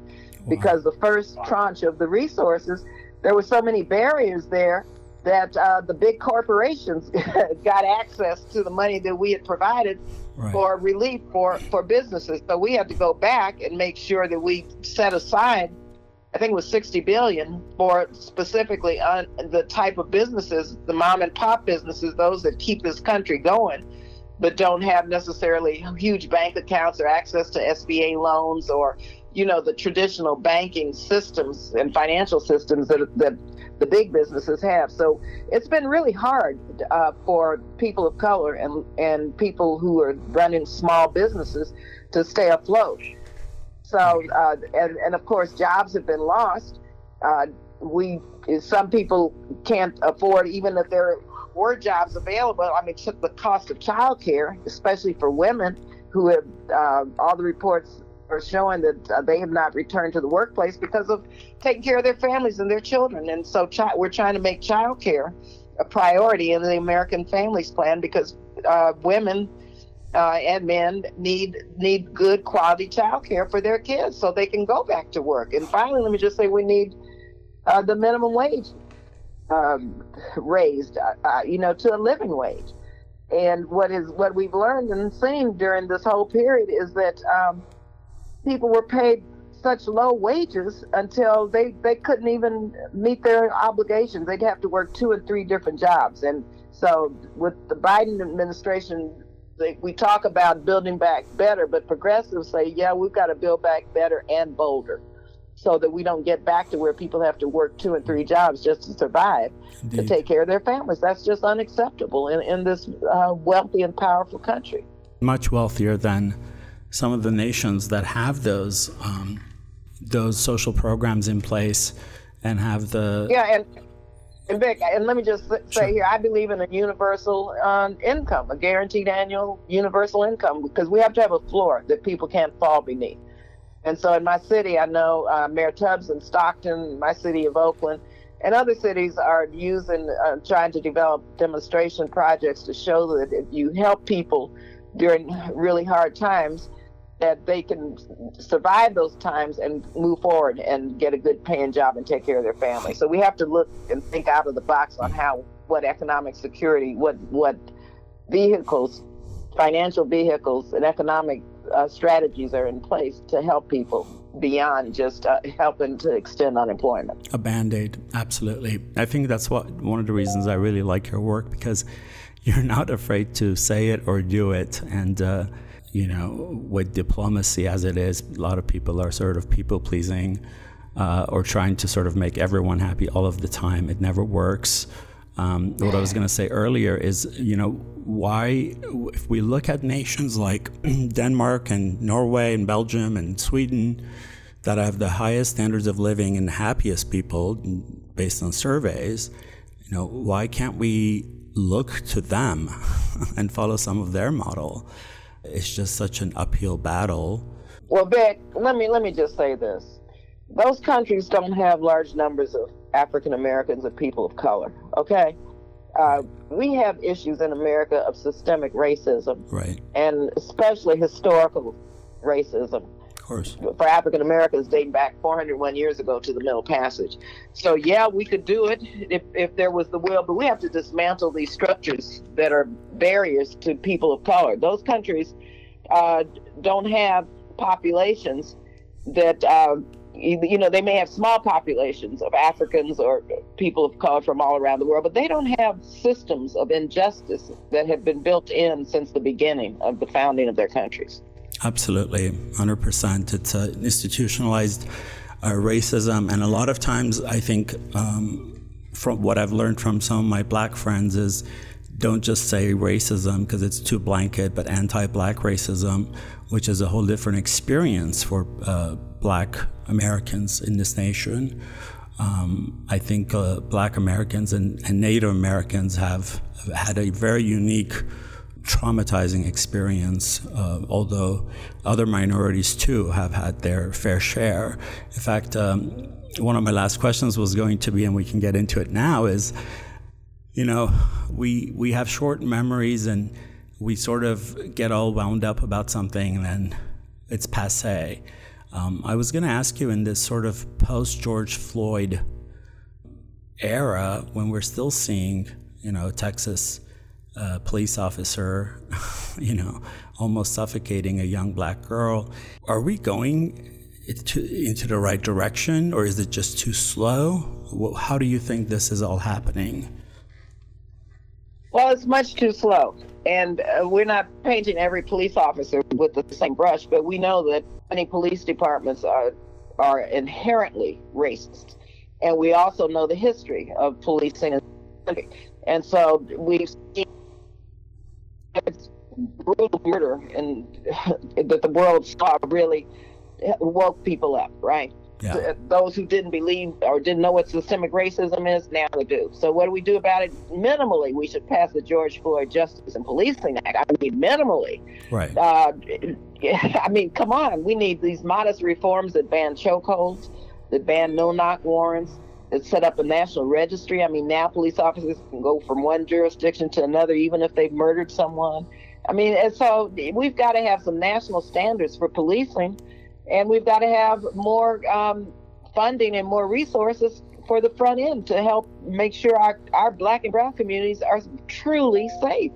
Because the first tranche of the resources, there were so many barriers there that uh, the big corporations got access to the money that we had provided right. for relief for, for businesses. So we had to go back and make sure that we set aside, I think it was 60 billion for specifically on the type of businesses, the mom and pop businesses, those that keep this country going, but don't have necessarily huge bank accounts or access to SBA loans or, you know, the traditional banking systems and financial systems that, that the big businesses have. So it's been really hard uh, for people of color and and people who are running small businesses to stay afloat. So uh, and and of course jobs have been lost. Uh, we some people can't afford even if there were jobs available. I mean, the cost of childcare, especially for women who have uh, all the reports are showing that uh, they have not returned to the workplace because of taking care of their families and their children. And so we're trying to make child care a priority in the American Families Plan because uh, women uh, and men need need good quality child care for their kids so they can go back to work. And finally, let me just say we need uh, the minimum wage um, raised, uh, you know, to a living wage. And what is what we've learned and seen during this whole period is that um, people were paid such low wages until they, they couldn't even meet their obligations. They'd have to work two and three different jobs. And so, with the Biden administration, they, we talk about building back better, but progressives say, yeah, we've got to build back better and bolder so that we don't get back to where people have to work two and three jobs just to survive Indeed. to take care of their families. That's just unacceptable in, in this uh, wealthy and powerful country. Much wealthier than some of the nations that have those um, those social programs in place and have the yeah and and Vic, and let me just say sure. here, I believe in a universal um, income, a guaranteed annual universal income, because we have to have a floor that people can't fall beneath. And so in my city, I know uh, Mayor Tubbs in Stockton, my city of Oakland, and other cities are using, uh, trying to develop demonstration projects to show that if you help people during really hard times, that they can survive those times and move forward and get a good paying job and take care of their family. So we have to look and think out of the box on how what economic security, what what vehicles, financial vehicles, and economic uh, strategies are in place to help people beyond just uh, helping to extend unemployment. A band aid, absolutely. I think that's what one of the reasons I really like your work because you're not afraid to say it or do it, and. Uh, you know, with diplomacy as it is, a lot of people are sort of people pleasing uh, or trying to sort of make everyone happy all of the time. It never works. Um, what I was going to say earlier is, you know, why, if we look at nations like Denmark and Norway and Belgium and Sweden that have the highest standards of living and happiest people based on surveys, you know, why can't we look to them and follow some of their model? It's just such an uphill battle. Well, Vic, let me let me just say this: those countries don't have large numbers of African Americans and people of color. Okay, uh, we have issues in America of systemic racism, right, and especially historical racism course. For African Americans dating back 401 years ago to the Middle Passage. So, yeah, we could do it if, if there was the will, but we have to dismantle these structures that are barriers to people of color. Those countries uh, don't have populations that uh, you know, they may have small populations of Africans or people of color from all around the world, but they don't have systems of injustice that have been built in since the beginning of the founding of their countries. Absolutely, 100%. It's institutionalized uh, racism, and a lot of times I think um, from what I've learned from some of my black friends is don't just say racism because it's too blanket, but anti black racism, which is a whole different experience for uh, black Americans in this nation. Um, I think uh, black Americans and, and, Native Americans have had a very unique, traumatizing experience, uh, although other minorities too have had their fair share. In fact, um, one of my last questions was going to be, and we can get into it now, is you know, we we have short memories and we sort of get all wound up about something and then it's passe. Um, I was going to ask you in this sort of post George Floyd era when we're still seeing, you know, Texas uh, police officer, you know, almost suffocating a young black girl. Are we going to, into the right direction or is it just too slow? How do you think this is all happening? Well, it's much too slow. And uh, we're not painting every police officer with the same brush, but we know that many police departments are, are inherently racist. And we also know the history of policing. And so we've seen brutal murder and that the world saw really woke people up, right? Yeah. Those who didn't believe or didn't know what systemic racism is, now they do. So, what do we do about it? Minimally, we should pass the George Floyd Justice and Policing Act. I mean, minimally. Right. Uh, I mean, come on. We need these modest reforms that ban chokeholds, that ban no knock warrants, that set up a national registry. I mean, now police officers can go from one jurisdiction to another, even if they've murdered someone. I mean, and so we've got to have some national standards for policing and we've got to have more um, funding and more resources for the front end to help make sure our, our black and brown communities are truly safe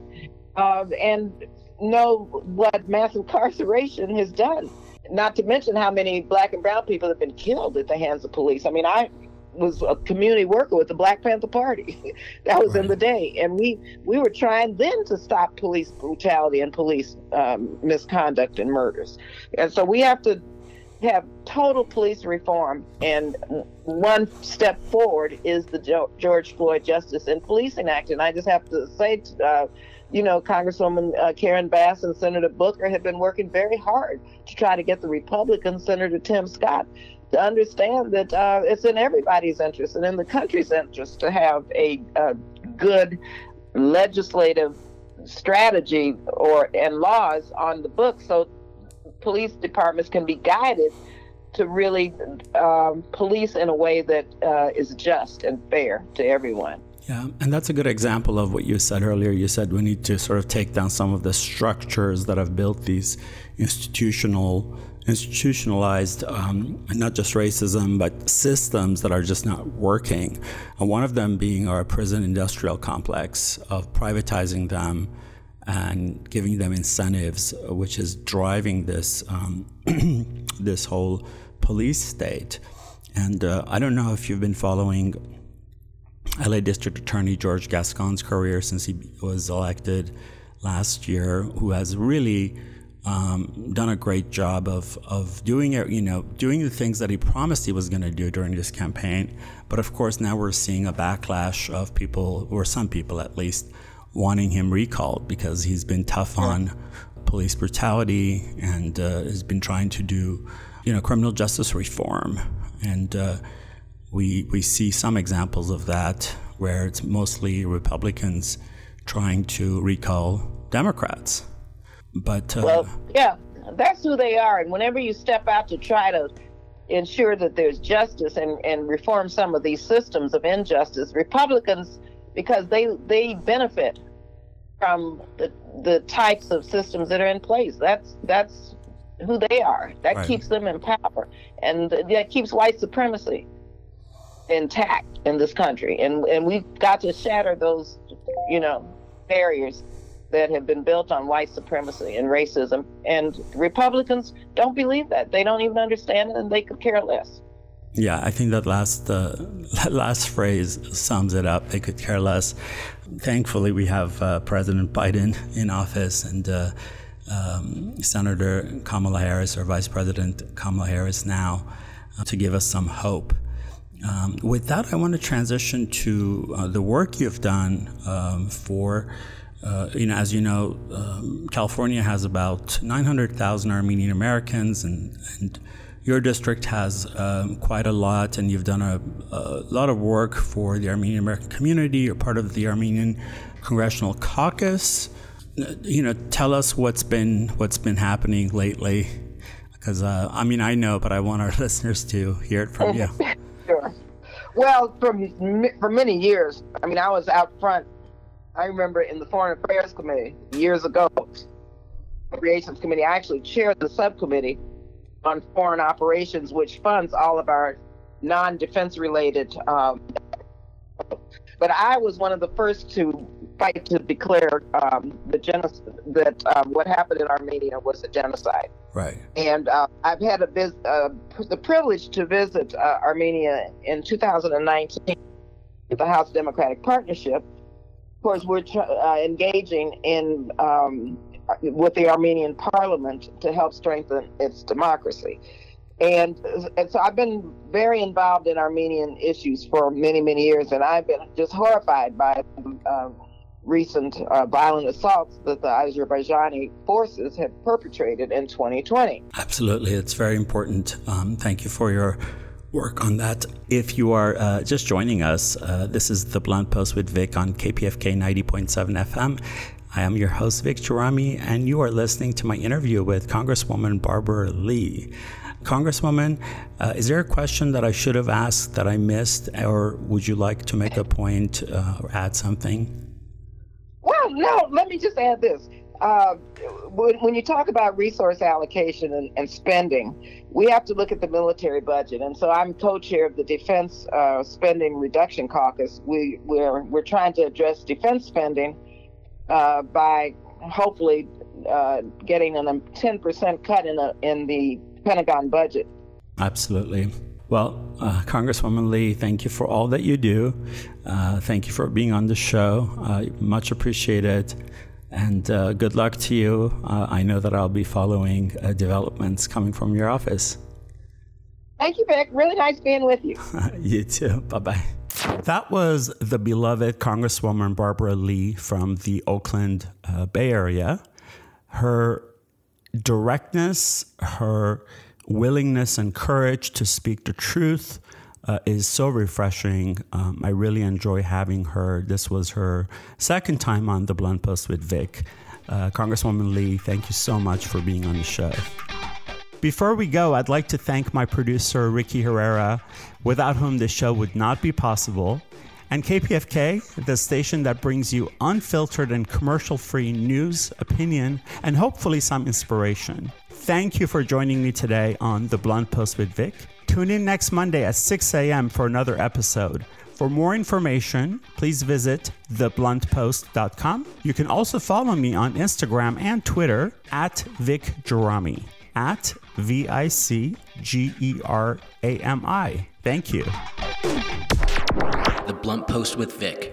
uh, and know what mass incarceration has done. Not to mention how many black and brown people have been killed at the hands of police. I mean, I was a community worker with the Black Panther Party. that was right. in the day, and we we were trying then to stop police brutality and police um, misconduct and murders. And so we have to have total police reform, and one step forward is the George Floyd Justice and Policing Act. And I just have to say, uh, you know, Congresswoman uh, Karen Bass and Senator Booker have been working very hard to try to get the Republican Senator Tim Scott to understand that uh, it's in everybody's interest and in the country's interest to have a, a good legislative strategy or and laws on the books so police departments can be guided to really um, police in a way that uh, is just and fair to everyone. Yeah, and that's a good example of what you said earlier. You said we need to sort of take down some of the structures that have built these institutional, institutionalized, um, not just racism, but systems that are just not working. And one of them being our prison industrial complex of privatizing them and giving them incentives, which is driving this um, this whole police state. And uh, I don't know if you've been following LA District Attorney George Gascon's career since he was elected last year, who has really um, done a great job of, of doing it, you know, doing the things that he promised he was going to do during this campaign. But of course, now we're seeing a backlash of people, or some people at least, wanting him recalled because he's been tough on police brutality and uh, has been trying to do, you know, criminal justice reform. And uh, we we see some examples of that where it's mostly Republicans trying to recall Democrats. But uh, well, yeah, that's who they are. And whenever you step out to try to ensure that there's justice and, and reform some of these systems of injustice, Republicans because they they benefit from the the types of systems that are in place. That's that's who they are. That right. keeps them in power, and that keeps white supremacy intact in this country. And and we've got to shatter those, you know, barriers that have been built on white supremacy and racism. And Republicans don't believe that. They don't even understand it, and they could care less. Yeah, I think that last uh, that last phrase sums it up. They could care less. Thankfully, we have uh, President Biden in office and uh, um, Senator Kamala Harris, or Vice President Kamala Harris, now uh, to give us some hope. Um, with that, I want to transition to uh, the work you've done um, for. Uh, you know, as you know, um, California has about 900,000 Armenian Americans, and, and your district has um, quite a lot, and you've done a, a, lot of work for the Armenian American community. You're part of the Armenian Congressional Caucus. You know, tell us what's been what's been happening lately, because uh, I mean I know, but I want our listeners to hear it from you. sure. Well, for for many years, I mean, I was out front. I remember in the Foreign Affairs Committee years ago, Appropriations Committee. I actually chaired the subcommittee on foreign operations, which funds all of our non-defense related. Um, but I was one of the first to fight to declare um, the genocide that um, what happened in Armenia was a genocide. Right. And uh, I've had a vis- uh, the privilege to visit uh, Armenia in 2019 with the House Democratic Partnership. Course, we're uh, engaging in um, with the Armenian parliament to help strengthen its democracy. And, and so I've been very involved in Armenian issues for many, many years, and I've been just horrified by um, recent uh, violent assaults that the Azerbaijani forces have perpetrated in 2020. Absolutely. It's very important. Um, thank you for your work on that. If you are uh, just joining us, uh, this is the Blunt Post with Vic on KPFK 90.7 FM. I am your host, Vic Gerami, and you are listening to my interview with Congresswoman Barbara Lee. Congresswoman, uh, is there a question that I should have asked that I missed, or would you like to make a point uh, or add something? Well, no, let me just add this. Uh, when, when, you talk about resource allocation and, and, spending, we have to look at the military budget. And so I'm co-chair of the Defense uh, Spending Reduction Caucus. We, we're, we're trying to address defense spending uh, by hopefully uh, getting a 10% cut in, a, in the Pentagon budget. Absolutely. Well, uh, Congresswoman Lee, thank you for all that you do. Uh, thank you for being on the show. Uh, much appreciated. And uh, good luck to you. I know that I'll be following developments coming from your office. Thank you, Vic. Really nice being with you. you too. Bye bye. That was the beloved Congresswoman Barbara Lee from the Oakland uh, Bay Area. Her directness, her willingness and courage to speak the truth uh, is so refreshing. Um, I really enjoy having her. This was her second time on the Blunt Post with Vic. Uh, Congresswoman Lee, thank you so much for being on the show. Before we go, I'd like to thank my producer, Ricky Herrera, without whom this show would not be possible, and KPFK, the station that brings you unfiltered and commercial free news, opinion, and hopefully some inspiration. Thank you for joining me today on The Blunt Post with Vic. Tune in next Monday at 6 a.m. for another episode. For more information, please visit thebluntpost.com. You can also follow me on Instagram and Twitter at Vic at V I C G E R A M I. Thank you. The Blunt Post with Vic.